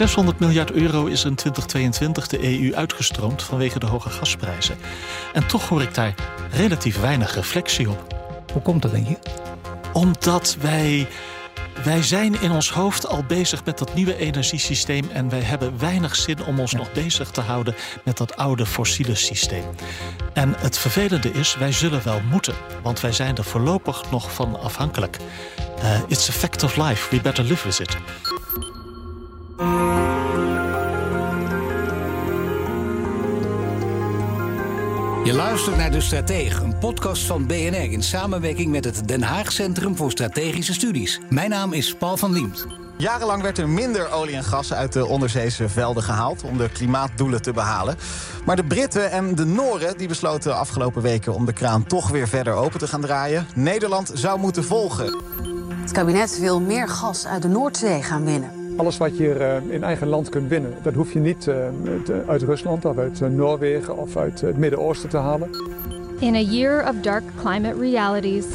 600 miljard euro is in 2022 de EU uitgestroomd vanwege de hoge gasprijzen. En toch hoor ik daar relatief weinig reflectie op. Hoe komt dat, denk je? Omdat wij. Wij zijn in ons hoofd al bezig met dat nieuwe energiesysteem en wij hebben weinig zin om ons nog bezig te houden met dat oude fossiele systeem. En het vervelende is, wij zullen wel moeten, want wij zijn er voorlopig nog van afhankelijk. Uh, it's a fact of life, we better live with it. Je luistert naar De Stratege, een podcast van BNR in samenwerking met het Den Haag Centrum voor Strategische Studies. Mijn naam is Paul van Liemt. Jarenlang werd er minder olie en gas uit de onderzeese velden gehaald om de klimaatdoelen te behalen. Maar de Britten en de Noren die besloten afgelopen weken om de kraan toch weer verder open te gaan draaien. Nederland zou moeten volgen. Het kabinet wil meer gas uit de Noordzee gaan winnen. Alles wat je uh, in eigen land kunt winnen, dat hoef je niet uh, uit Rusland of uit uh, Noorwegen of uit het Midden-Oosten te halen. In a year of dark climate realities,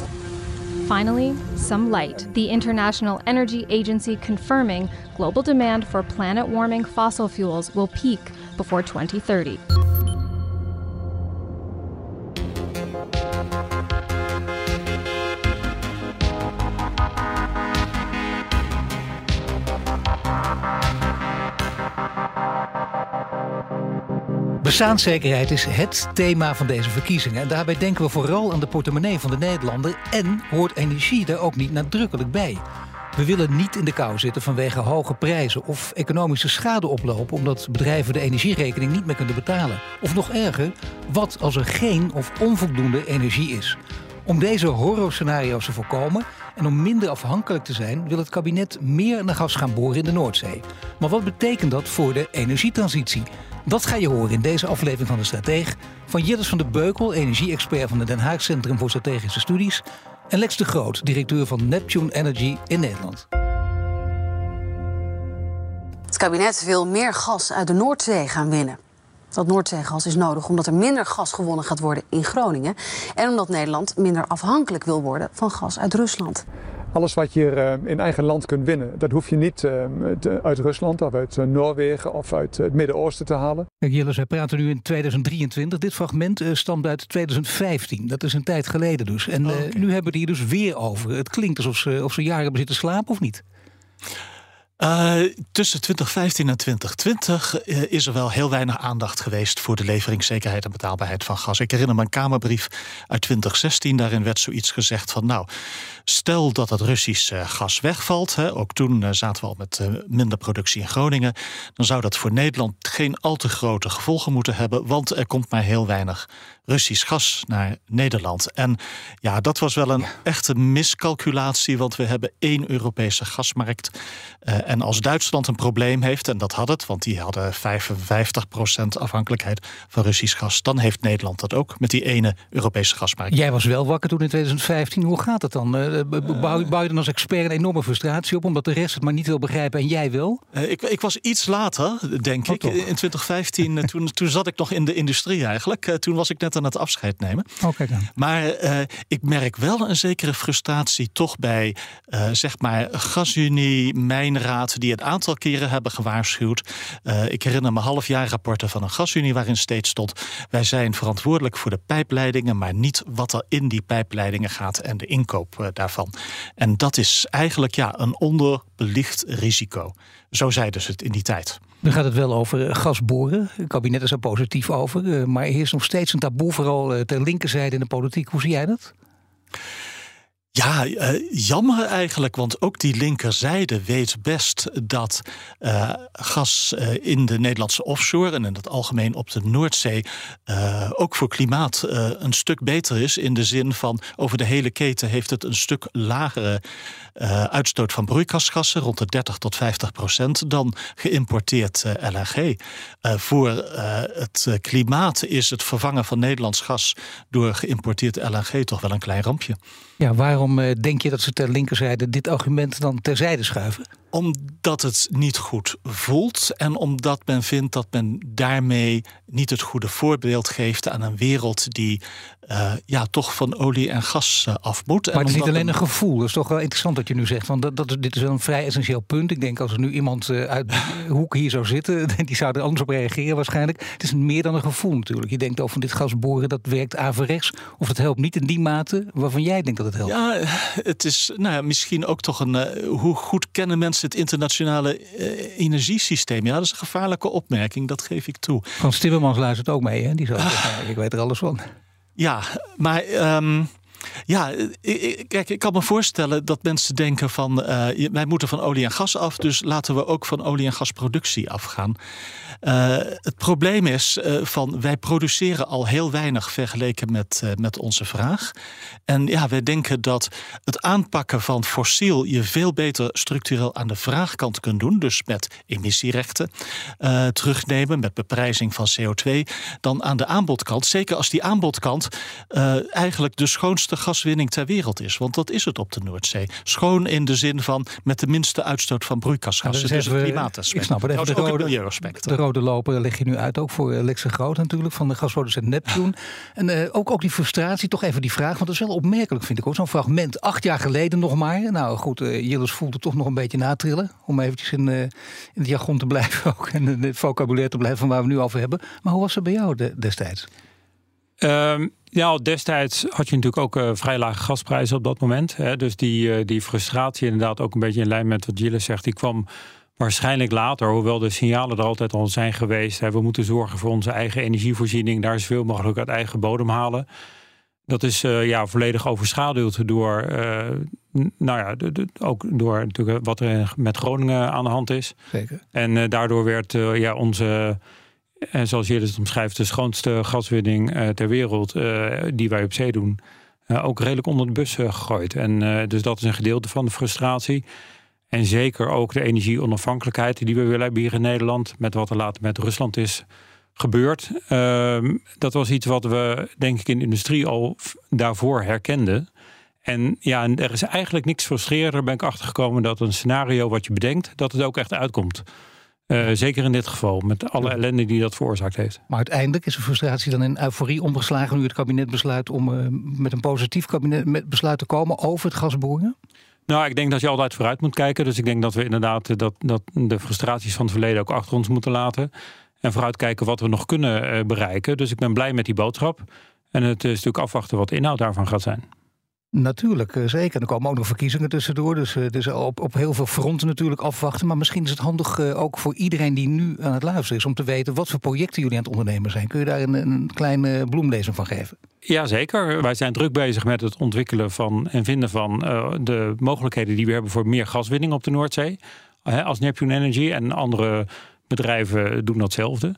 finally some light. The International Energy Agency confirming global demand for planet warming fossil fuels will peak before 2030. Bestaanszekerheid is het thema van deze verkiezingen. En daarbij denken we vooral aan de portemonnee van de Nederlander. En hoort energie daar ook niet nadrukkelijk bij. We willen niet in de kou zitten vanwege hoge prijzen of economische schade oplopen omdat bedrijven de energierekening niet meer kunnen betalen. Of nog erger, wat als er geen of onvoldoende energie is? Om deze horrorscenario's te voorkomen en om minder afhankelijk te zijn, wil het kabinet meer naar gas gaan boren in de Noordzee. Maar wat betekent dat voor de energietransitie? Dat ga je horen in deze aflevering van de Strateeg. Van Jillis van de Beukel, energie-expert van het Den Haag Centrum voor Strategische Studies. En Lex de Groot, directeur van Neptune Energy in Nederland. Het kabinet wil meer gas uit de Noordzee gaan winnen. Dat Noordzeegas is nodig omdat er minder gas gewonnen gaat worden in Groningen. En omdat Nederland minder afhankelijk wil worden van gas uit Rusland. Alles wat je uh, in eigen land kunt winnen, dat hoef je niet uh, uit Rusland of uit uh, Noorwegen of uit het Midden-Oosten te halen. Kijk, Jilles, wij praten nu in 2023. Dit fragment stamt uit 2015. Dat is een tijd geleden dus. En okay. nu hebben we het hier dus weer over. Het klinkt alsof ze, of ze jaren hebben zitten slapen of niet? Uh, tussen 2015 en 2020 uh, is er wel heel weinig aandacht geweest voor de leveringszekerheid en betaalbaarheid van gas. Ik herinner me een Kamerbrief uit 2016. Daarin werd zoiets gezegd van: Nou, stel dat het Russisch uh, gas wegvalt. Hè, ook toen zaten we al met minder productie in Groningen. Dan zou dat voor Nederland geen al te grote gevolgen moeten hebben, want er komt maar heel weinig Russisch gas naar Nederland. En ja, dat was wel een echte miscalculatie, want we hebben één Europese gasmarkt. Uh, en als Duitsland een probleem heeft, en dat had het, want die hadden 55% afhankelijkheid van Russisch gas, dan heeft Nederland dat ook met die ene Europese gasmarkt. Jij was wel wakker toen in 2015. Hoe gaat het dan? Uh, bouw, je dan als expert een enorme frustratie op, omdat de rest het maar niet wil begrijpen en jij wel? Uh, ik, ik, was iets later, denk Oh, ik. In 2015, toen, toen zat ik nog in de industrie eigenlijk. toen was ik net aan het afscheid nemen. Okay, dan. Maar uh, ik merk wel een zekere frustratie toch bij, uh, zeg maar, GasUnie, Mijnraad, die het aantal keren hebben gewaarschuwd. Uh, ik herinner me halfjaarrapporten van een GasUnie waarin steeds stond: wij zijn verantwoordelijk voor de pijpleidingen, maar niet wat er in die pijpleidingen gaat en de inkoop daarvan. En dat is eigenlijk ja, een onderbelicht risico. Zo zeiden ze het in die tijd. Nu gaat het wel over gas boren. Het kabinet is er positief over. Maar er is nog steeds een taboe, vooral ter linkerzijde in de politiek. Hoe zie jij dat? Ja, uh, jammer eigenlijk, want ook die linkerzijde weet best dat uh, gas uh, in de Nederlandse offshore en in het algemeen op de Noordzee ook voor klimaat een stuk beter is. In de zin van over de hele keten heeft het een stuk lagere uitstoot van broeikasgassen, rond de 30 tot 50 procent, dan geïmporteerd LNG. voor het klimaat is het vervangen van Nederlands gas door geïmporteerd LNG toch wel een klein rampje. Ja, waarom eh, denk je dat ze ter linkerzijde dit argument dan terzijde schuiven? Omdat het niet goed voelt en omdat men vindt dat men daarmee niet het goede voorbeeld geeft aan een wereld die uh, ja, toch van olie en gas uh, af moet. Maar het is niet alleen een gevoel. Dat is toch wel interessant dat je nu zegt. Want dat, dat, dit is een vrij essentieel punt. Ik denk als er nu iemand uh, uit de hoek hier zou zitten, die zou er anders op reageren waarschijnlijk. Het is meer dan een gevoel natuurlijk. Je denkt over dit gas boren, dat werkt averechts. Of dat helpt niet in die mate waarvan jij denkt dat het helpt. Ja, het is nou ja, misschien ook toch een. hoe goed kennen mensen het internationale energiesysteem? Ja, dat is een gevaarlijke opmerking, dat geef ik toe. Van Timmermans luistert ook mee, hè? Die zou zeggen, ik weet er alles van. Ja, maar um, ja, kijk, ik kan me voorstellen dat mensen denken van uh, wij moeten van olie en gas af, dus laten we ook van olie en gasproductie afgaan. Uh, het probleem is uh, van wij produceren al heel weinig vergeleken met, met onze vraag. En ja, wij denken dat het aanpakken van fossiel je veel beter structureel aan de vraagkant kunt doen, dus met emissierechten terugnemen, met beprijzing van CO2, dan aan de aanbodkant. Zeker als die aanbodkant eigenlijk de schoonste gaswinning ter wereld is. Want dat is het op de Noordzee. Schoon in de zin van met de minste uitstoot van broeikasgassen. Ja, dus het klimaataspect. Ik snap het. Even de rode, milieuaspect. De rode loper leg je nu uit, ook voor Lexe Groot natuurlijk, van de gasproducent Neptune. En uh, ook, ook die frustratie, toch even die vraag, want dat is wel opmerkelijk vind ik ook. Zo'n fragment, acht jaar geleden nog maar. Nou goed, uh, Jillis het toch nog een beetje natrillen. Om eventjes in, uh, in het jargon te blijven ook. En in het vocabulaire te blijven van waar we nu over hebben. Maar hoe was het bij jou de, destijds? Um, ja, destijds had je natuurlijk ook uh, vrij lage gasprijzen op dat moment. Hè? Dus die, uh, die frustratie inderdaad ook een beetje in lijn met wat Gilles zegt. Die kwam waarschijnlijk later, hoewel de signalen er altijd al zijn geweest. Hè? We moeten zorgen voor onze eigen energievoorziening. Daar zoveel mogelijk uit eigen bodem halen. Dat is uh, ja, volledig overschaduwd door, nou ja, ook door natuurlijk wat er met Groningen aan de hand is. Zeker. En daardoor werd ja, onze en zoals je het omschrijft, de schoonste gaswinning uh, ter wereld uh, die wij op zee doen, uh, ook redelijk onder de bus gegooid. En dus dat is een gedeelte van de frustratie. En zeker ook de energieonafhankelijkheid die we willen hebben hier in Nederland, met wat er later met Rusland is gebeurd. Ehm, dat was iets wat we, denk ik, in de industrie al daarvoor herkenden. En ja, er is eigenlijk niks frustrerender, ben ik achtergekomen, dat een scenario wat je bedenkt, dat het ook echt uitkomt. Uh, zeker in dit geval, met alle ellende die dat veroorzaakt heeft. Maar uiteindelijk is de frustratie dan in euforie omgeslagen nu het kabinet besluit om uh, met een positief kabinet met besluit te komen over het gasboringen? Nou, ik denk dat je altijd vooruit moet kijken. Dus ik denk dat we inderdaad eh, dat, dat de frustraties van het verleden ook achter ons moeten laten. En vooruitkijken wat we nog kunnen uh, bereiken. Dus ik ben blij met die boodschap. En het is natuurlijk afwachten wat de inhoud daarvan gaat zijn. Natuurlijk, eh, zeker. Er komen ook nog verkiezingen tussendoor. Dus, dus op, op heel veel fronten natuurlijk afwachten. Maar misschien is het handig eh, ook voor iedereen die nu aan het luisteren is... om te weten wat voor projecten jullie aan het ondernemen zijn. Kun je daar een, kleine bloemlezing van geven? Jazeker. Wij zijn druk bezig met het ontwikkelen van en vinden van de mogelijkheden die we hebben voor meer gaswinning op de Noordzee. Als Neptune Energy en andere bedrijven doen datzelfde.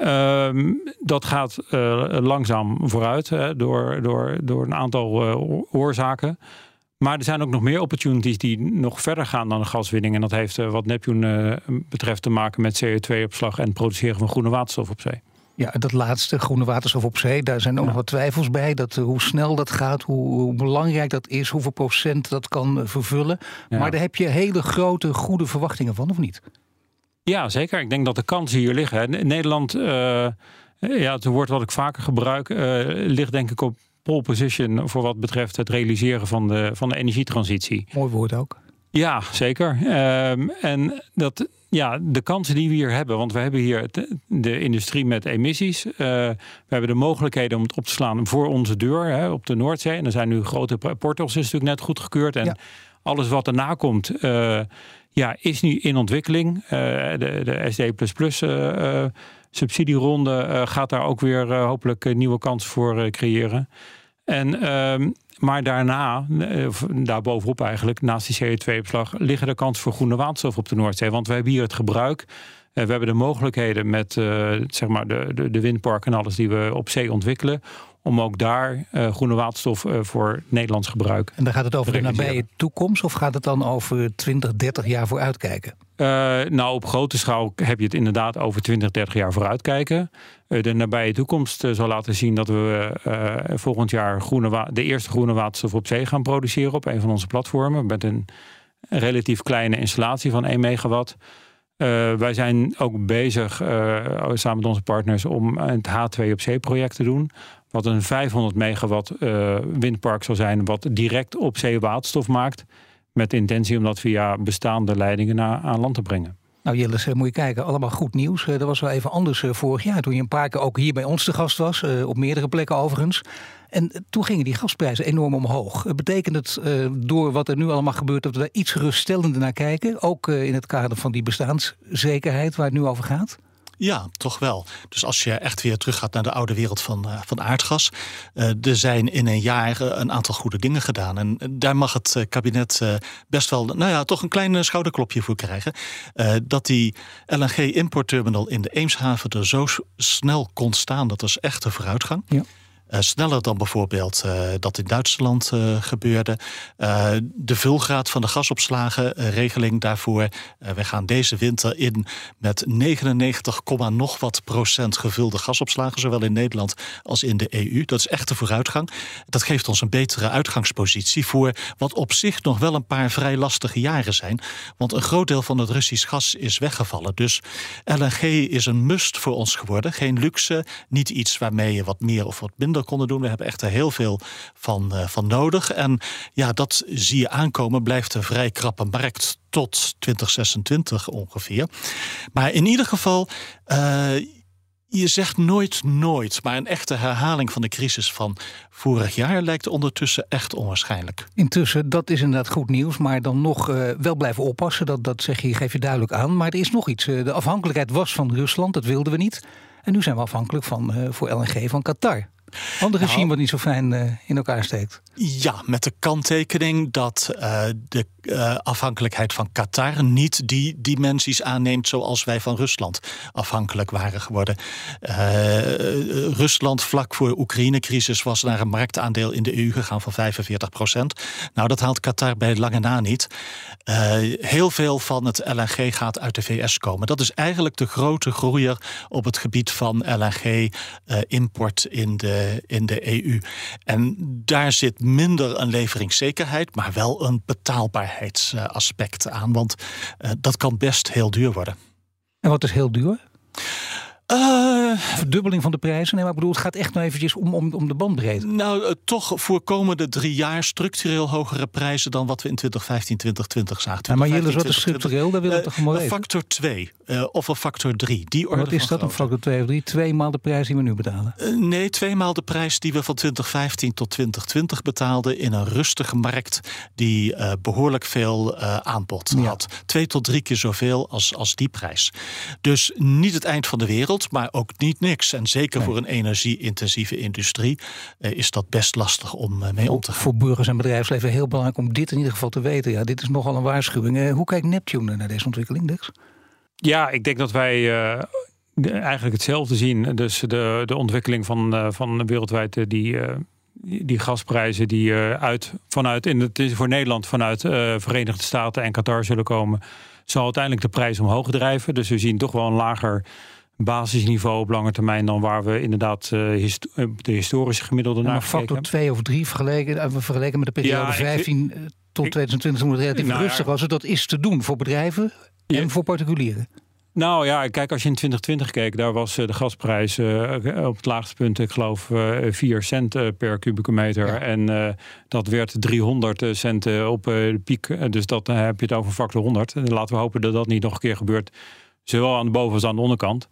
Um, dat gaat uh, langzaam vooruit hè, door, door, door een aantal uh, oorzaken. Maar er zijn ook nog meer opportunities die nog verder gaan dan de gaswinning. En dat heeft uh, wat Neptune betreft te maken met CO2-opslag en het produceren van groene waterstof op zee. Ja, dat laatste, groene waterstof op zee, daar zijn ook ja. nog wat twijfels bij. Dat, hoe snel dat gaat, hoe, hoe, belangrijk dat is, hoeveel procent dat kan vervullen. Ja. Maar daar heb je hele grote, goede verwachtingen van, of niet? Ja, zeker. Ik denk dat de kansen hier liggen. In Nederland, uh, ja, het woord wat ik vaker gebruik, uh, ligt denk ik op pole position voor wat betreft het realiseren van de, van de energietransitie. Mooi woord ook. Ja, zeker. Uh, en dat, ja, de kansen die we hier hebben, want we hebben hier de industrie met emissies. Uh, we hebben de mogelijkheden om het op te slaan voor onze deur hè, op de Noordzee. En er zijn nu grote portals, is natuurlijk net goedgekeurd. En ja. alles wat erna komt, uh, ja, is nu in ontwikkeling. Uh, de, de SD++ uh, subsidieronde gaat daar ook weer hopelijk nieuwe kansen voor creëren. En, ehm, maar daarna, daarbovenop eigenlijk, naast die CO2-opslag, liggen er kansen voor groene waterstof op de Noordzee. Want we hebben hier het gebruik. we hebben de mogelijkheden met zeg maar de, de, de windparken en alles die we op zee ontwikkelen om ook daar uh, groene waterstof uh, voor Nederlands gebruik. En dan gaat het over de nabije toekomst of gaat het dan over 20, 30 jaar vooruitkijken? Uh, nou, op grote schaal heb je het inderdaad over 20, 30 jaar vooruitkijken. de nabije toekomst zal laten zien dat we volgend jaar groene de eerste groene waterstof op zee gaan produceren op een van onze platformen. Met een relatief kleine installatie van 1 megawatt. wij zijn ook bezig, samen met onze partners, om het H2 op zee project te doen wat een 500 megawatt uh, windpark zal zijn, wat direct op zee waterstof maakt. Met de intentie om dat via bestaande leidingen naar, aan land te brengen. Nou Jillis, moet je kijken, allemaal goed nieuws. Dat was wel even anders vorig jaar, toen je een paar keer ook hier bij ons te gast was. Op meerdere plekken overigens. En toen gingen die gasprijzen enorm omhoog. Betekent het door wat er nu allemaal gebeurt dat we daar iets geruststellender naar kijken? Ook in het kader van die bestaanszekerheid waar het nu over gaat? Ja, toch wel. Dus als je echt weer teruggaat naar de oude wereld van, uh, van aardgas. Uh, er zijn in een jaar een aantal goede dingen gedaan. En daar mag het kabinet best wel, nou ja, toch een klein schouderklopje voor krijgen. dat die LNG-importterminal in de Eemshaven er zo snel kon staan, dat is echt een vooruitgang. Ja. Uh, sneller dan bijvoorbeeld uh, dat in Duitsland uh, gebeurde. de vulgraad van de gasopslagenregeling daarvoor. we gaan deze winter in met 99, nog wat procent gevulde gasopslagen, zowel in Nederland als in de EU. Dat is echt de vooruitgang. Dat geeft ons een betere uitgangspositie voor wat op zich nog wel een paar vrij lastige jaren zijn. Want een groot deel van het Russisch gas is weggevallen. Dus LNG is een must voor ons geworden. Geen luxe, niet iets waarmee je wat meer of wat minder konden doen. We hebben echt heel veel van, uh, van nodig. En ja, dat zie je aankomen, blijft een vrij krappe markt tot 2026 ongeveer. Maar in ieder geval. Uh, je zegt nooit nooit, maar een echte herhaling van de crisis van vorig jaar lijkt ondertussen echt onwaarschijnlijk. Intussen, dat is inderdaad goed nieuws, maar dan nog uh, wel blijven oppassen. Dat, dat zeg je, geef je duidelijk aan. Maar er is nog iets. De afhankelijkheid was van Rusland, dat wilden we niet. En nu zijn we afhankelijk van, voor LNG van Qatar. Ander regime nou, wat niet zo fijn uh, in elkaar steekt. Ja, met de kanttekening dat uh, de uh, afhankelijkheid van Qatar niet die dimensies aanneemt zoals wij van Rusland afhankelijk waren geworden. Rusland vlak voor de Oekraïne-crisis was naar een marktaandeel in de EU gegaan van 45 procent. Nou, dat haalt Qatar bij lange na niet. heel veel van het LNG gaat uit de VS komen. Dat is eigenlijk de grote groeier op het gebied van LNG-import in de in de EU. En daar zit minder een leveringszekerheid, maar wel een betaalbaarheidsaspect aan. Want uh, dat kan best heel duur worden. En wat is heel duur? Uh, Verdubbeling van de prijzen? Nee, maar ik bedoel, het gaat echt nou eventjes om, om, om de bandbreedte. Nou, uh, toch voor komende drie jaar structureel hogere prijzen dan wat we in 2015, 2020 zagen. Ja, maar jullie wat is structureel? Daar wil ik toch Een factor 2 uh, of een factor 3. Die orde wat is dat, een factor 2 of 3? Twee maal de prijs die we nu betalen? nee, twee maal de prijs die we van 2015 tot 2020 betaalden in een rustige markt die behoorlijk veel aanbod ja. had. Twee tot drie keer zoveel als, als die prijs. Dus niet het eind van de wereld maar ook niet niks. En zeker nee. voor een energie-intensieve industrie uh, is dat best lastig om uh, mee om te gaan. Voor burgers en bedrijfsleven heel belangrijk om dit in ieder geval te weten. Ja, dit is nogal een waarschuwing. Uh, hoe kijkt Neptune naar deze ontwikkeling, Dex? Ja, ik denk dat wij eigenlijk hetzelfde zien. Dus de, de ontwikkeling van, van wereldwijd die die gasprijzen die uit, vanuit in het voor Nederland vanuit uh, Verenigde Staten en Qatar zullen komen, zal uiteindelijk de prijs omhoog drijven. Dus we zien toch wel een lager basisniveau op lange termijn dan waar we inderdaad uh, hist de historische gemiddelde naar factor 2 of 3 vergeleken, uh, vergeleken met de periode ja, 15 ik, tot ik, 2020 moet het relatief nou, rustig was. Dat is te doen voor bedrijven ja. en voor particulieren. Nou ja, kijk, als je in 2020 keek, daar was de gasprijs uh, op het laagste punt, ik geloof, uh, 4 cent per kubieke meter. Ja. En uh, dat werd 300 cent op de piek. Dus dat heb je het over factor 100. En laten we hopen dat dat niet nog een keer gebeurt Zowel aan de boven- als aan de onderkant.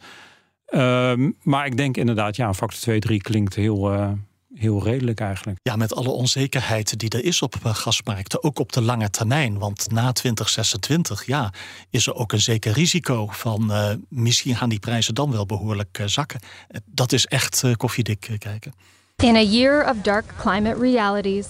Um, maar ik denk inderdaad, ja, factor 2, 3 klinkt heel, uh, heel redelijk eigenlijk. Ja, met alle onzekerheid die er is op gasmarkten, ook op de lange termijn. Want na 2026, ja, is er ook een zeker risico van uh, misschien gaan die prijzen dan wel behoorlijk uh, zakken. Dat is echt koffiedik kijken. In a year of dark climate realities,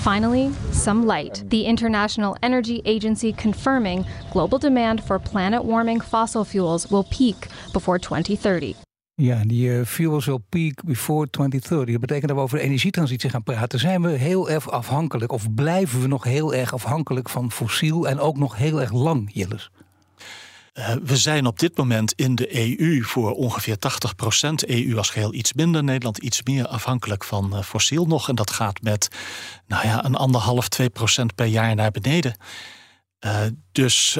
finally, some light. The International Energy Agency confirming global demand for planet warming fossil fuels will peak before 2030. Ja, die uh, fuels will peak before 2030. Dat betekent dat we over de energietransitie gaan praten. Zijn we heel erg afhankelijk, of blijven we nog heel erg afhankelijk van fossiel en ook nog heel erg lang, Jilles? Uh, we zijn op dit moment in de EU voor ongeveer 80 procent. EU als geheel iets minder, Nederland iets meer afhankelijk van uh, fossiel nog. En dat gaat met nou ja, een anderhalf, twee procent per jaar naar beneden. Uh, dus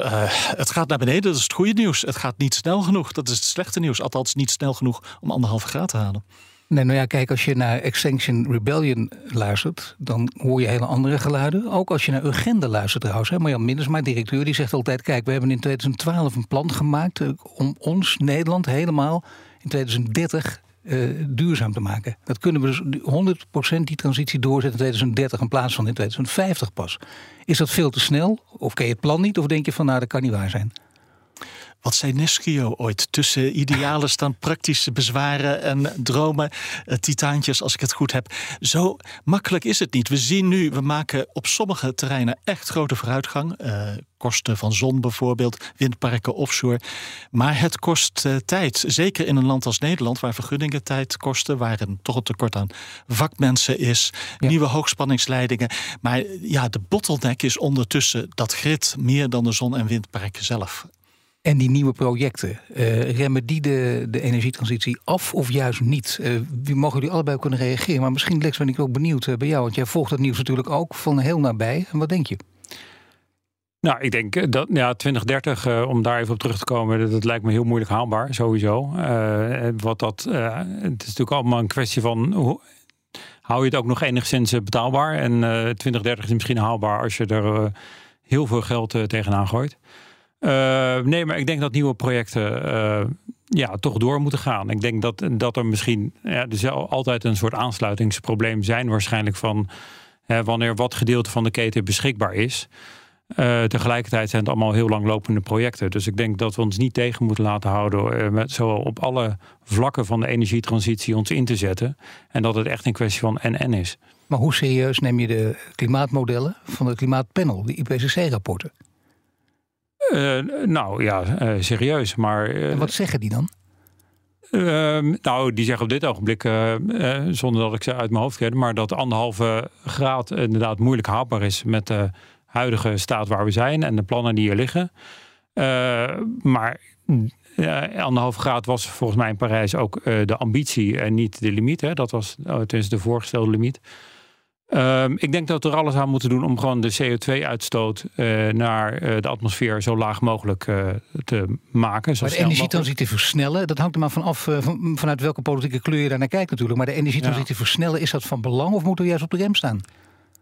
het gaat naar beneden, dat is het goede nieuws. Het gaat niet snel genoeg, dat is het slechte nieuws. Althans, niet snel genoeg om anderhalve graad te halen. Nee, nou ja, kijk, als je naar Extinction Rebellion luistert, dan hoor je hele andere geluiden. Ook als je naar Urgenda luistert trouwens. Hè. Marjan Mindersma, directeur, die zegt altijd... kijk, we hebben in 2012 een plan gemaakt om ons, Nederland, helemaal in 2030 uh, duurzaam te maken. Dat kunnen we dus 100% die transitie doorzetten in 2030 in plaats van in 2050 pas. Is dat veel te snel? Of ken je het plan niet? Of denk je van, nou, dat kan niet waar zijn? Wat zei Neschio ooit? Tussen idealen staan praktische bezwaren en dromen, uh, titaantjes, als ik het goed heb. Zo makkelijk is het niet. We zien nu, we maken op sommige terreinen echt grote vooruitgang. Uh, kosten van zon bijvoorbeeld, windparken offshore. Maar het kost uh, tijd. Zeker in een land als Nederland, waar vergunningen tijd kosten, waar een toch een tekort aan vakmensen is, ja. nieuwe hoogspanningsleidingen. Maar ja, de bottleneck is ondertussen dat grid meer dan de zon- en windparken zelf. En die nieuwe projecten, uh, remmen die de, energietransitie af of juist niet? Uh, wie mogen jullie allebei kunnen reageren? Maar misschien, Lex, ben ik ook benieuwd uh, bij jou. Want jij volgt het nieuws natuurlijk ook van heel nabij. En wat denk je? Nou, ik denk dat ja, 2030, uh, om daar even op terug te komen, dat, lijkt me heel moeilijk haalbaar, sowieso. Wat dat, het is natuurlijk allemaal een kwestie van hoe, hou je het ook nog enigszins betaalbaar. En 2030 is misschien haalbaar als je er heel veel geld tegenaan gooit. Uh, nee, maar ik denk dat nieuwe projecten uh, ja, toch door moeten gaan. Ik denk dat, dat er misschien ja, er zal altijd een soort aansluitingsprobleem zijn, waarschijnlijk van hè, wanneer wat gedeelte van de keten beschikbaar is. Uh, tegelijkertijd zijn het allemaal heel langlopende projecten. Dus ik denk dat we ons niet tegen moeten laten houden, met zowel op alle vlakken van de energietransitie ons in te zetten. En dat het echt een kwestie van en-en is. Maar hoe serieus neem je de klimaatmodellen van het klimaatpanel, de IPCC-rapporten? Uh, nou ja, uh, serieus. Maar, uh, wat zeggen die dan? Ehm, nou, die zeggen op dit ogenblik, zonder dat ik ze uit mijn hoofd ken, maar dat anderhalve graad inderdaad moeilijk haalbaar is met de huidige staat waar we zijn en de plannen die er liggen. maar anderhalve graad was volgens mij in Parijs ook de ambitie en niet de limiet. Hè? Dat was tenminste de voorgestelde limiet. Um, ik denk dat we er alles aan moeten doen om gewoon de CO2-uitstoot uh, naar uh, de atmosfeer zo laag mogelijk uh, te maken. Maar de energietransitie versnellen, dat hangt er maar van af van, vanuit welke politieke kleur je daar naar kijkt natuurlijk. Maar de energietransitie ja. versnellen, is dat van belang of moeten we juist op de rem staan?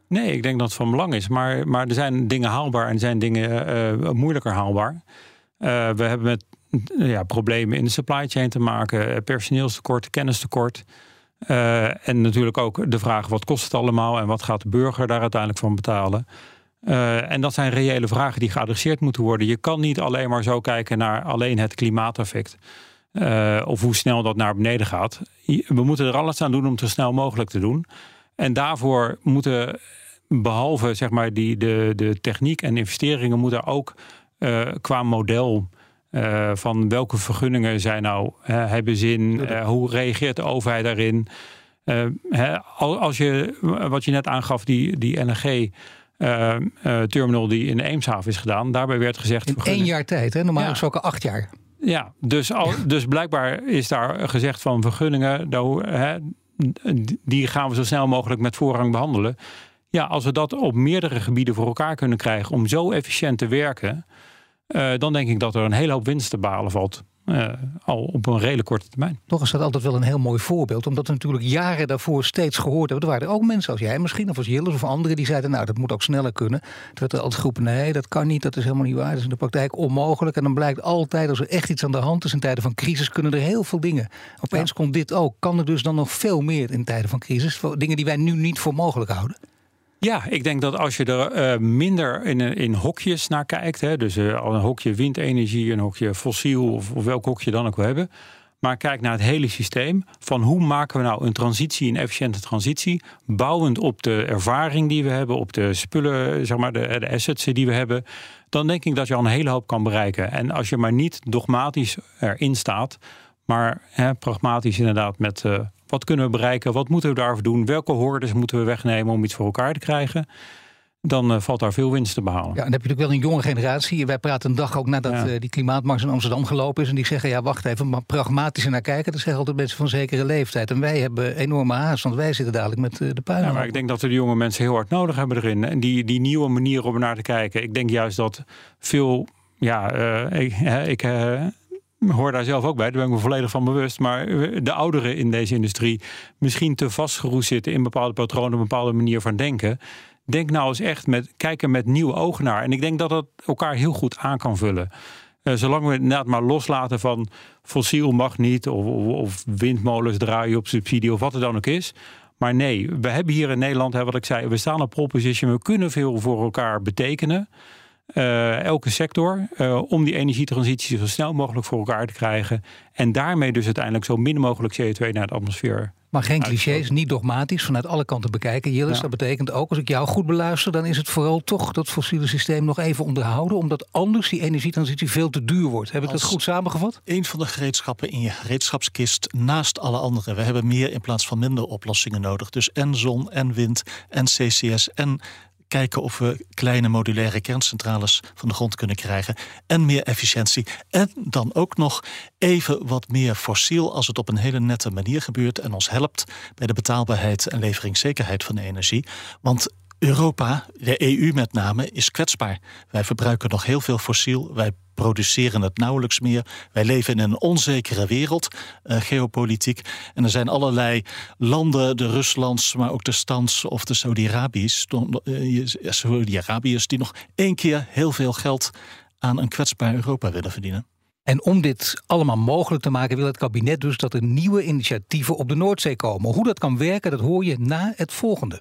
Nee, ik denk dat het van belang is. Maar, maar er zijn dingen haalbaar en er zijn dingen moeilijker haalbaar. we hebben met ja, problemen in de supply chain te maken, personeelstekort, kennistekort. Uh, en natuurlijk ook de vraag: wat kost het allemaal en wat gaat de burger daar uiteindelijk van betalen? Uh, en dat zijn reële vragen die geadresseerd moeten worden. Je kan niet alleen maar zo kijken naar alleen het klimaateffect. Uh, of hoe snel dat naar beneden gaat. We moeten er alles aan doen om het zo snel mogelijk te doen. En daarvoor moeten, behalve zeg maar die, de, de techniek en investeringen, moeten ook qua model uh, van welke vergunningen zijn nou, uh, hebben zin? Uh, hoe reageert de overheid daarin? Hè, als je, wat je net aangaf, die, die LNG-terminal die in Eemshaven is gedaan, daarbij werd gezegd... In één jaar tijd, hè? normaal ja. ook al acht jaar. Ja, dus, al, dus blijkbaar is daar gezegd van vergunningen, hè, die gaan we zo snel mogelijk met voorrang behandelen. Ja, als we dat op meerdere gebieden voor elkaar kunnen krijgen om zo efficiënt te werken... Uh, dan denk ik dat er een hele hoop winst te balen valt. Uh, al op een redelijk korte termijn. Toch is dat altijd wel een heel mooi voorbeeld. Omdat we natuurlijk jaren daarvoor steeds gehoord hebben. Er waren er ook mensen als jij misschien, of als Jilles of anderen... die zeiden, nou, dat moet ook sneller kunnen. Toen werd er altijd geroepen, nee, dat kan niet, dat is helemaal niet waar. Dat is in de praktijk onmogelijk. En dan blijkt altijd, als er echt iets aan de hand is... in tijden van crisis, kunnen er heel veel dingen. Opeens ja. komt dit ook. Kan er dus dan nog veel meer in tijden van crisis? Dingen die wij nu niet voor mogelijk houden? Ja, ik denk dat als je er uh, minder in, in hokjes naar kijkt, hè, dus uh, een hokje windenergie, een hokje fossiel of, welk hokje dan ook wil hebben, Maar kijk naar het hele systeem. Van hoe maken we nou een transitie, een efficiënte transitie. Bouwend op de ervaring die we hebben, op de spullen, zeg maar, de, assets die we hebben. Dan denk ik dat je al een hele hoop kan bereiken. En als je maar niet dogmatisch erin staat, maar hè, pragmatisch inderdaad met uh, wat kunnen we bereiken, wat moeten we daarvoor doen, welke hordes moeten we wegnemen om iets voor elkaar te krijgen dan uh, valt daar veel winst te behalen. Ja, en dan heb je natuurlijk wel een jonge generatie. Wij praten een dag ook nadat ja. uh, die klimaatmars in Amsterdam gelopen is. En die zeggen, ja, wacht even, maar pragmatisch naar kijken. Dat zeggen altijd mensen van zekere leeftijd. En wij hebben enorme haast, want wij zitten dadelijk met uh, de puin. Ja, maar ik denk dat we de jonge mensen heel hard nodig hebben erin. En die, die nieuwe manier om naar te kijken. Ik denk juist dat veel, ja, ik, ik hoor daar zelf ook bij, daar ben ik me volledig van bewust. Maar de ouderen in deze industrie misschien te vastgeroest zitten in bepaalde patronen, een bepaalde manier van denken. Denk nou eens echt met kijken met nieuwe ogen naar. En ik denk dat dat elkaar heel goed aan kan vullen. Uh, zolang we inderdaad maar loslaten van fossiel mag niet, of, of, windmolens draaien op subsidie of wat het dan ook is. Maar nee, we hebben hier in Nederland, hè, wat ik zei, we staan op pole position, we kunnen veel voor elkaar betekenen. Uh, elke sector, uh, om die energietransitie zo snel mogelijk voor elkaar te krijgen. En daarmee dus uiteindelijk zo min mogelijk CO2 naar de atmosfeer. Maar geen clichés, niet dogmatisch, vanuit alle kanten bekijken. Jillis, ja. dat betekent ook, als ik jou goed beluister, dan is het vooral toch dat fossiele systeem nog even onderhouden. Omdat anders die energietransitie veel te duur wordt. Heb ik dat goed samengevat? Een van de gereedschappen in je gereedschapskist naast alle andere. We hebben meer in plaats van minder oplossingen nodig. Dus en zon en wind en CCS en kijken of we kleine modulaire kerncentrales van de grond kunnen krijgen. En meer efficiëntie. En dan ook nog even wat meer fossiel als het op een hele nette manier gebeurt en ons helpt bij de betaalbaarheid en leveringszekerheid van de energie. Want Europa, de EU met name, is kwetsbaar. Wij verbruiken nog heel veel fossiel. Wij produceren het nauwelijks meer. Wij leven in een onzekere wereld, uh, geopolitiek. En er zijn allerlei landen, de Ruslands, maar ook de Stans of de Saudi-Arabiërs, uh, Saudi-Arabiërs, die nog één keer heel veel geld aan een kwetsbaar Europa willen verdienen. En om dit allemaal mogelijk te maken wil het kabinet dus dat er nieuwe initiatieven op de Noordzee komen. Hoe dat kan werken, dat hoor je na het volgende.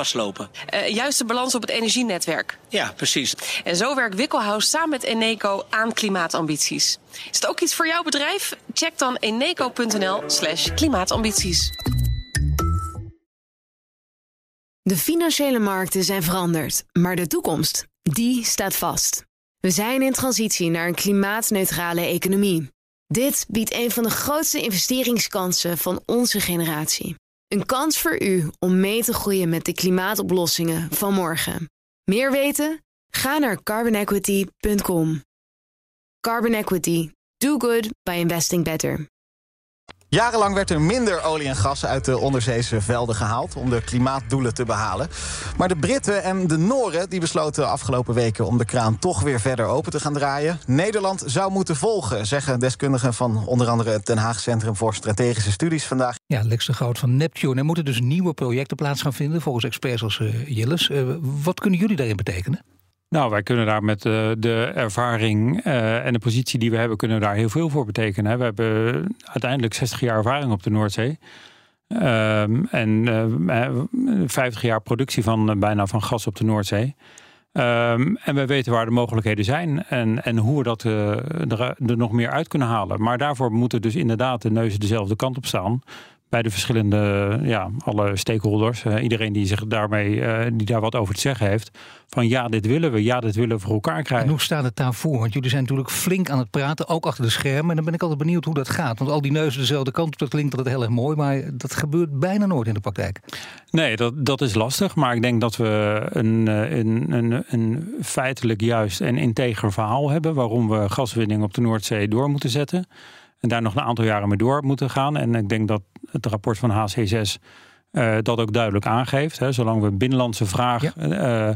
vastlopen. juist de balans op het energienetwerk. Ja, precies. En zo werkt Wikkelhuis samen met Eneco aan klimaatambities. Is het ook iets voor jouw bedrijf? Check dan eneco.nl slash klimaatambities. De financiële markten zijn veranderd, maar de toekomst, die staat vast. We zijn in transitie naar een klimaatneutrale economie. Dit biedt een van de grootste investeringskansen van onze generatie. Een kans voor u om mee te groeien met de klimaatoplossingen van morgen. Meer weten? Ga naar carbonequity.com. Carbon Equity. Do good by investing better. Jarenlang werd er minder olie en gas uit de onderzeese velden gehaald om de klimaatdoelen te behalen. Maar de Britten en de Noren die besloten afgelopen weken om de kraan toch weer verder open te gaan draaien. Nederland zou moeten volgen, zeggen deskundigen van onder andere het Den Haag Centrum voor Strategische Studies vandaag. Ja, de Groot van Neptune. Er moeten dus nieuwe projecten plaats gaan vinden volgens experts als uh, Jilles. Uh, wat kunnen jullie daarin betekenen? Nou, wij kunnen daar met uh, de ervaring uh, en de positie die we hebben, kunnen we daar heel veel voor betekenen. We hebben uiteindelijk 60 jaar ervaring op de Noordzee. Um, en uh, 50 jaar productie van bijna van gas op de Noordzee. Um, en we weten waar de mogelijkheden zijn en, en hoe we dat er, er nog meer uit kunnen halen. Maar daarvoor moeten dus inderdaad de neuzen dezelfde kant op staan bij de verschillende, ja, alle stakeholders, iedereen die zich daarmee, die daar wat over te zeggen heeft, van ja, dit willen we, ja, dit willen we voor elkaar krijgen. En hoe staat het daarvoor? Want jullie zijn natuurlijk flink aan het praten, ook achter de schermen. En dan ben ik altijd benieuwd hoe dat gaat. Want al die neuzen dezelfde kant op, dat klinkt altijd heel erg mooi, maar dat gebeurt bijna nooit in de praktijk. Nee, dat, dat is lastig. Maar ik denk dat we een, een, een, een feitelijk juist en integer verhaal hebben waarom we gaswinning op de Noordzee door moeten zetten. En daar nog een aantal jaren mee door moeten gaan. En ik denk dat het rapport van HC6 uh, dat ook duidelijk aangeeft. Hè. Zolang we binnenlandse vraag uh,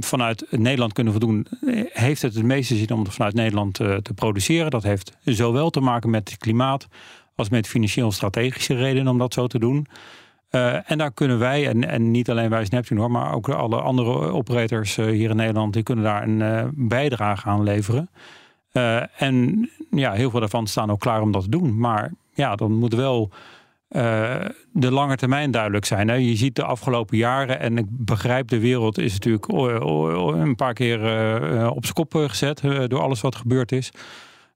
vanuit Nederland kunnen voldoen, heeft het het meeste zin om het vanuit Nederland uh, te produceren. Dat heeft zowel te maken met het klimaat als met financieel-strategische redenen om dat zo te doen. Uh, en daar kunnen wij, en, en niet alleen wij als Neptune hoor, maar ook alle andere operators uh, hier in Nederland, die kunnen daar een uh, bijdrage aan leveren. En ja, heel veel daarvan staan ook klaar om dat te doen. Maar ja, dan moet wel de lange termijn duidelijk zijn. Hè. Je ziet de afgelopen jaren, en ik begrijp de wereld is natuurlijk een paar keer op zijn kop gezet door alles wat gebeurd is.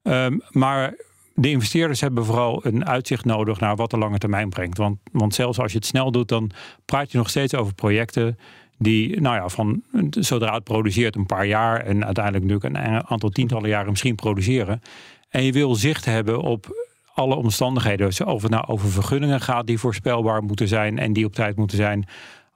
Ehm, maar de investeerders hebben vooral een uitzicht nodig naar wat de lange termijn brengt. Want, want zelfs als je het snel doet, dan praat je nog steeds over projecten die, nou ja, van zodra het produceert een paar jaar en uiteindelijk nu een aantal tientallen jaren misschien produceren. En je wil zicht hebben op alle omstandigheden. Dus of het nou over vergunningen gaat die voorspelbaar moeten zijn en die op tijd moeten zijn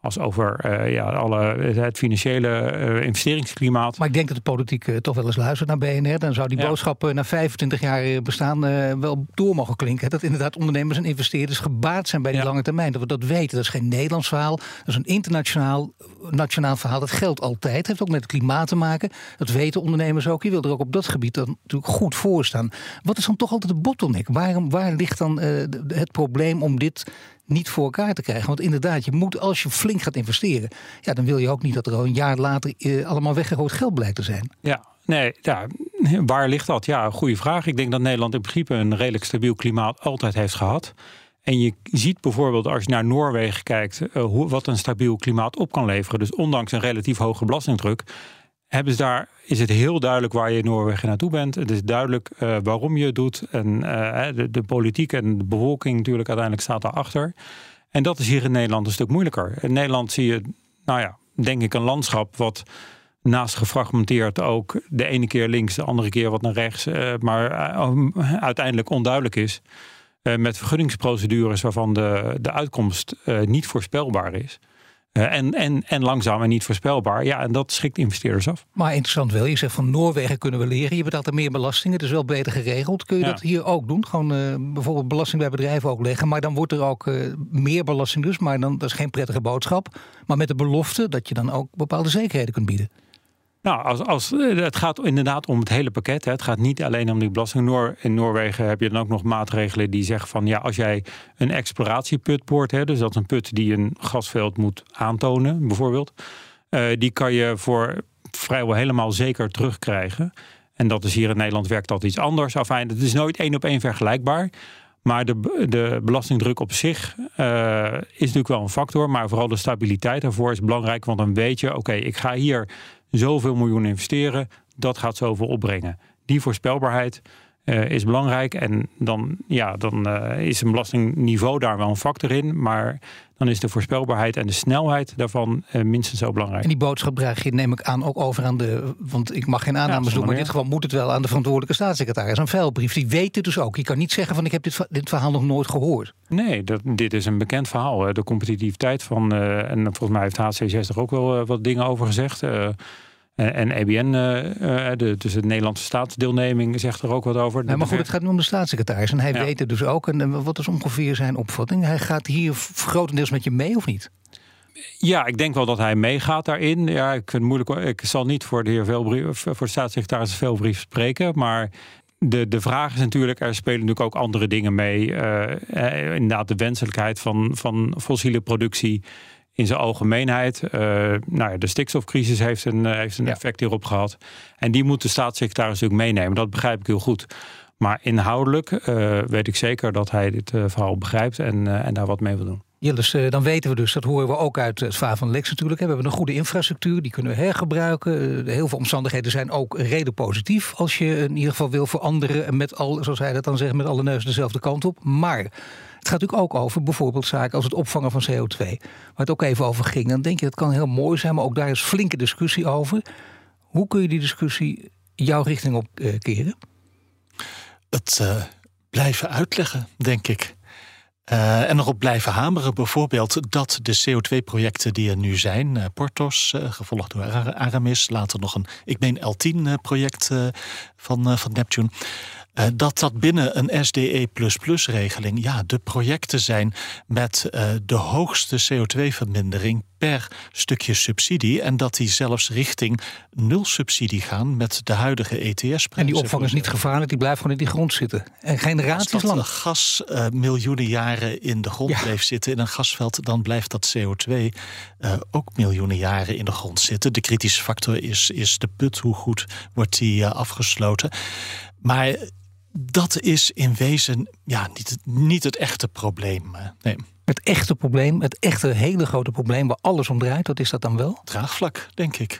als over uh, ja, alle, het financiële uh, investeringsklimaat. Maar ik denk dat de politiek uh, toch wel eens luistert naar BNR. Dan zou die ja. boodschap na 25 jaar bestaan wel door mogen klinken. Dat inderdaad ondernemers en investeerders gebaat zijn bij die ja. lange termijn. Dat we dat weten. Dat is geen Nederlands verhaal. Dat is een internationaal nationaal verhaal. Dat geldt altijd. Het heeft ook met het klimaat te maken. Dat weten ondernemers ook. Je wil er ook op dat gebied dan natuurlijk goed voor staan. Wat is dan toch altijd de bottleneck? Waarom, waar ligt dan het probleem om dit niet voor elkaar te krijgen. Want inderdaad, je moet als je flink gaat investeren, ja, dan wil je ook niet dat er al een jaar later eh, allemaal weggegooid geld blijkt te zijn. Ja, nee, ja, waar ligt dat? Ja, goede vraag. Ik denk dat Nederland in principe een redelijk stabiel klimaat altijd heeft gehad. En je ziet bijvoorbeeld als je naar Noorwegen kijkt, uh, hoe, wat een stabiel klimaat op kan leveren. Dus ondanks een relatief hoge belastingdruk, hebben ze daar, is het heel duidelijk waar je in Noorwegen naartoe bent. Het is duidelijk uh, waarom je het doet. En uh, de, de, politiek en de bevolking natuurlijk uiteindelijk staat daarachter. En dat is hier in Nederland een stuk moeilijker. In Nederland zie je, nou ja, denk ik een landschap wat naast gefragmenteerd ook de ene keer links, de andere keer wat naar rechts, uh, maar uiteindelijk onduidelijk is. met vergunningsprocedures waarvan de, de uitkomst niet voorspelbaar is. Uh, en, en, en langzaam en niet voorspelbaar. Ja, en dat schrikt investeerders af. Maar interessant wel. Je zegt van Noorwegen kunnen we leren. Je betaalt er meer belastingen. Het is wel beter geregeld. Kun je ja. dat hier ook doen? Gewoon uh, bijvoorbeeld belasting bij bedrijven ook leggen. Maar dan wordt er ook uh, meer belasting dus. Maar dan, dat is geen prettige boodschap. Maar met de belofte dat je dan ook bepaalde zekerheden kunt bieden. Nou, als, als, het gaat inderdaad om het hele pakket. Hè. Het gaat niet alleen om die belasting. Noor, in Noorwegen heb je dan ook nog maatregelen die zeggen van ja, als jij een exploratieput boort, hè, dus dat is een put die een gasveld moet aantonen, bijvoorbeeld, uh, die kan je voor vrijwel helemaal zeker terugkrijgen. En dat is hier in Nederland werkt dat iets anders. Enfin, het is nooit één op één vergelijkbaar. Maar de, de belastingdruk op zich uh, is natuurlijk wel een factor. Maar vooral de stabiliteit daarvoor is belangrijk. Want dan weet je, oké, ik ga hier zoveel miljoen investeren, dat gaat zoveel opbrengen. Die voorspelbaarheid uh, is belangrijk. En dan, ja, dan uh, is een belastingniveau daar wel een factor in. Maar dan is de voorspelbaarheid en de snelheid daarvan uh, minstens zo belangrijk. En die boodschap draag je, neem ik aan, ook over aan de. Want ik mag geen aannames ja, doen, maar in dit geval moet het wel aan de verantwoordelijke staatssecretaris. Een vuilbrief. Die weet het dus ook. Je kan niet zeggen van ik heb dit, dit verhaal nog nooit gehoord. Nee, dat, dit is een bekend verhaal. De competitiviteit van. en volgens mij heeft HC6 er ook wel wat dingen over gezegd. Eh, en EBN, uh, eh, de, dus de Nederlandse staatsdeelneming, zegt er ook wat over. Maar goed, het gaat nu om de staatssecretaris. En hij ja. weet het dus ook. En wat is ongeveer zijn opvatting? Hij gaat hier grotendeels met je mee of niet? Ja, ik denk wel dat hij meegaat daarin. Ja, ik vind het moeilijk. Ik zal niet voor de heer Velbrief, voor de staatssecretaris Velbrief spreken. Maar de, de vraag is natuurlijk, er spelen natuurlijk ook andere dingen mee. Uh, inderdaad, de wenselijkheid van, van fossiele productie in zijn algemeenheid. Uh, nou ja, de stikstofcrisis heeft een, uh, heeft een ja. effect hierop gehad. En die moet de staatssecretaris natuurlijk meenemen. Dat begrijp ik heel goed. Maar inhoudelijk uh, weet ik zeker dat hij dit verhaal begrijpt en, en daar wat mee wil doen. Jillis, dan weten we dus, dat horen we ook uit het verhaal van Lex natuurlijk. We hebben een goede infrastructuur, die kunnen we hergebruiken. Heel veel omstandigheden zijn ook reden positief als je in ieder geval wil veranderen. Met al, zoals hij dat dan zegt, met alle neuzen dezelfde kant op. Maar Het gaat natuurlijk ook over bijvoorbeeld zaken als het opvangen van CO2. Waar het ook even over ging. Dan denk je dat kan heel mooi zijn, maar ook daar is flinke discussie over. Hoe kun je die discussie jouw richting op uh, keren? Het uh, blijven uitleggen, denk ik. Uh, en erop blijven hameren, bijvoorbeeld dat de CO2-projecten die er nu zijn, uh, Portos, gevolgd door Aramis, later nog een, ik meen L10-project van, van Neptune. Uh, dat dat binnen een SDE++-regeling ja, de projecten zijn met uh, de hoogste CO2-vermindering per stukje subsidie. En dat die zelfs richting nul subsidie gaan met de huidige ETS-prijs. En die opvang is niet gevaarlijk, die blijft gewoon in die grond zitten. En generaties Als lang. Als gas uh, miljoenen jaren in de grond ja. bleef zitten in een gasveld, dan blijft dat CO2 ook miljoenen jaren in de grond zitten. De kritische factor is, is de put, hoe goed wordt die afgesloten. Maar dat is in wezen ja, niet, niet het echte probleem. Nee. Het echte probleem, het echte hele grote probleem waar alles om draait, wat is dat dan wel? Draagvlak, denk ik.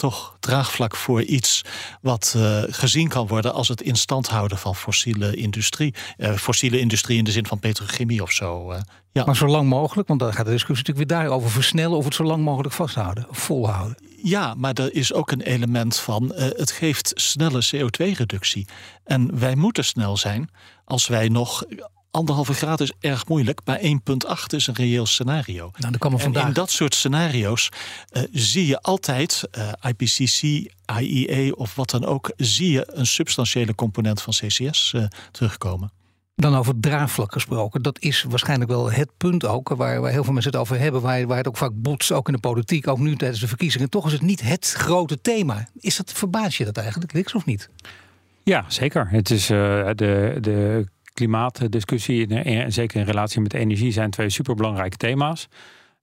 Toch draagvlak voor iets wat uh, gezien kan worden als het in stand houden van fossiele industrie. Uh, fossiele industrie in de zin van petrochemie of zo. Uh, ja. Maar zo lang mogelijk, want dan gaat de discussie natuurlijk weer daarover versnellen of het zo lang mogelijk vasthouden, volhouden. Ja, maar er is ook een element van uh, het geeft snelle CO2-reductie. En wij moeten snel zijn als wij nog. Anderhalve graad is erg moeilijk, maar 1,8 is een reëel scenario. Nou, kan en vandaag... in dat soort scenario's uh, zie je altijd, uh, IPCC, IEA of wat dan ook, zie je een substantiële component van CCS terugkomen. Dan over draagvlak gesproken. Dat is waarschijnlijk wel het punt ook waar, waar heel veel mensen het over hebben. Waar, waar het ook vaak botst, ook in de politiek, ook nu tijdens de verkiezingen. Toch is het niet het grote thema. Is dat, verbaas je dat eigenlijk, Liks, of niet? Ja, zeker. Het is uh, de, de klimaatdiscussie, en zeker in relatie met energie, zijn twee superbelangrijke thema's.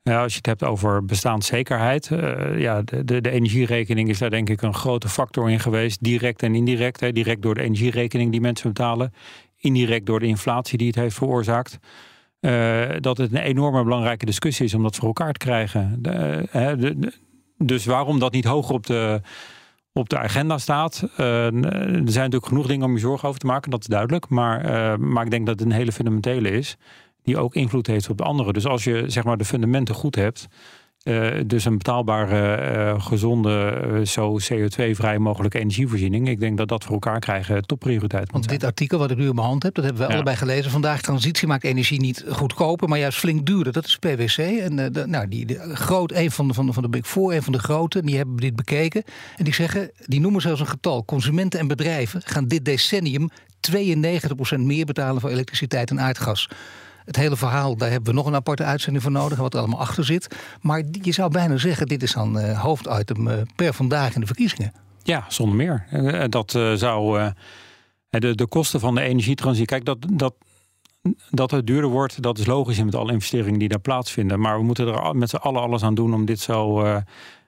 Ja, als je het hebt over bestaanszekerheid, uh, ja, de, de, de, energierekening is daar denk ik een grote factor in geweest. Direct en indirect. Hè. Direct door de energierekening die mensen betalen indirect door de inflatie die het heeft veroorzaakt. Dat het een enorme belangrijke discussie is om dat voor elkaar te krijgen. De, dus waarom dat niet hoger op de, op de agenda staat. Uh, er zijn natuurlijk genoeg dingen om je zorgen over te maken, dat is duidelijk. Maar, maar ik denk dat het een hele fundamentele is, die ook invloed heeft op de anderen. Dus als je zeg maar, de fundamenten goed hebt. Uh, dus een betaalbare, uh, gezonde, uh, zo CO2-vrij mogelijke energievoorziening. Ik denk dat dat voor elkaar krijgen topprioriteit Want dit artikel wat ik nu in mijn hand heb, dat hebben we ja. allebei gelezen vandaag. Transitie maakt energie niet goedkoper, maar juist flink duurder. Dat is PwC. En de, nou, die, de, groot, een van de, van, de, van de Big Four, een van de grote, die hebben dit bekeken. En die zeggen, die noemen zelfs een getal. Consumenten en bedrijven gaan dit decennium 92% meer betalen voor elektriciteit en aardgas. Het hele verhaal, daar hebben we nog een aparte uitzending voor nodig, wat er allemaal achter zit. Maar je zou bijna zeggen, dit is dan uh, hoofditem uh, per vandaag in de verkiezingen. Ja, zonder meer. Uh, dat zou de, de kosten van de energietransitie. Kijk, dat, dat, dat het duurder wordt, dat is logisch met alle investeringen die daar plaatsvinden. Maar we moeten er met z'n allen alles aan doen om dit zo,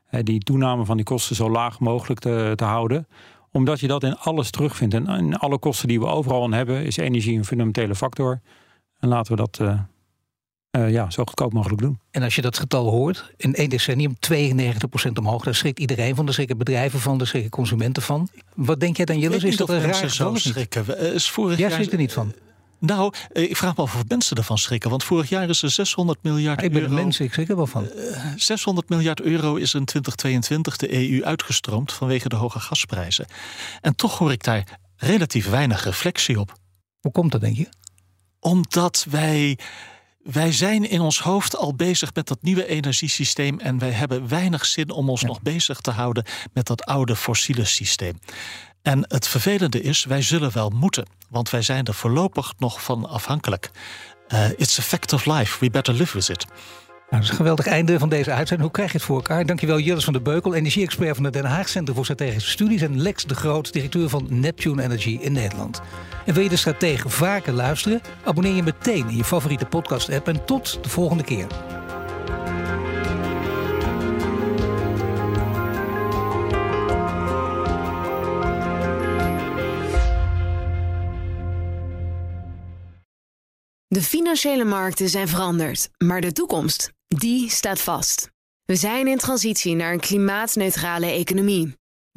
die toename van die kosten zo laag mogelijk te, te houden omdat je dat in alles terugvindt. En in alle kosten die we overal aan hebben, is energie een fundamentele factor. En laten we dat uh, uh, ja, zo goedkoop mogelijk doen. En als je dat getal hoort, in één decennium 92% omhoog, daar schrikt iedereen van, daar schrikken bedrijven van, daar schrikken consumenten van. Wat denk jij dan, Jillis? Is dat een raar getal? schrikken. Is vorig jij jaar... schrikt er niet van. Nou, ik vraag me af of mensen ervan schrikken. Want vorig jaar is er 600 miljard ik ben euro... een mens, ik schrik er wel van. Uh, 600 miljard euro is in 2022 de EU uitgestroomd vanwege de hoge gasprijzen. En toch hoor ik daar relatief weinig reflectie op. Hoe komt dat, denk je? Omdat wij. Wij zijn in ons hoofd al bezig met dat nieuwe energiesysteem en wij hebben weinig zin om ons ja. nog bezig te houden met dat oude fossiele systeem. En het vervelende is, wij zullen wel moeten, want wij zijn er voorlopig nog van afhankelijk. Uh, it's a fact of life, we better live with it. Nou, dat is een geweldig einde van deze uitzending. Hoe krijg je het voor elkaar? Dankjewel Jillis van der Beukel, energie-expert van het Den Haag Centrum voor Strategische Studies... en Lex de Groot, directeur van Neptune Energy in Nederland. En wil je de strategen vaker luisteren? Abonneer je meteen in je favoriete podcast-app en tot de volgende keer. De financiële markten zijn veranderd, maar de toekomst, die staat vast. We zijn in transitie naar een klimaatneutrale economie.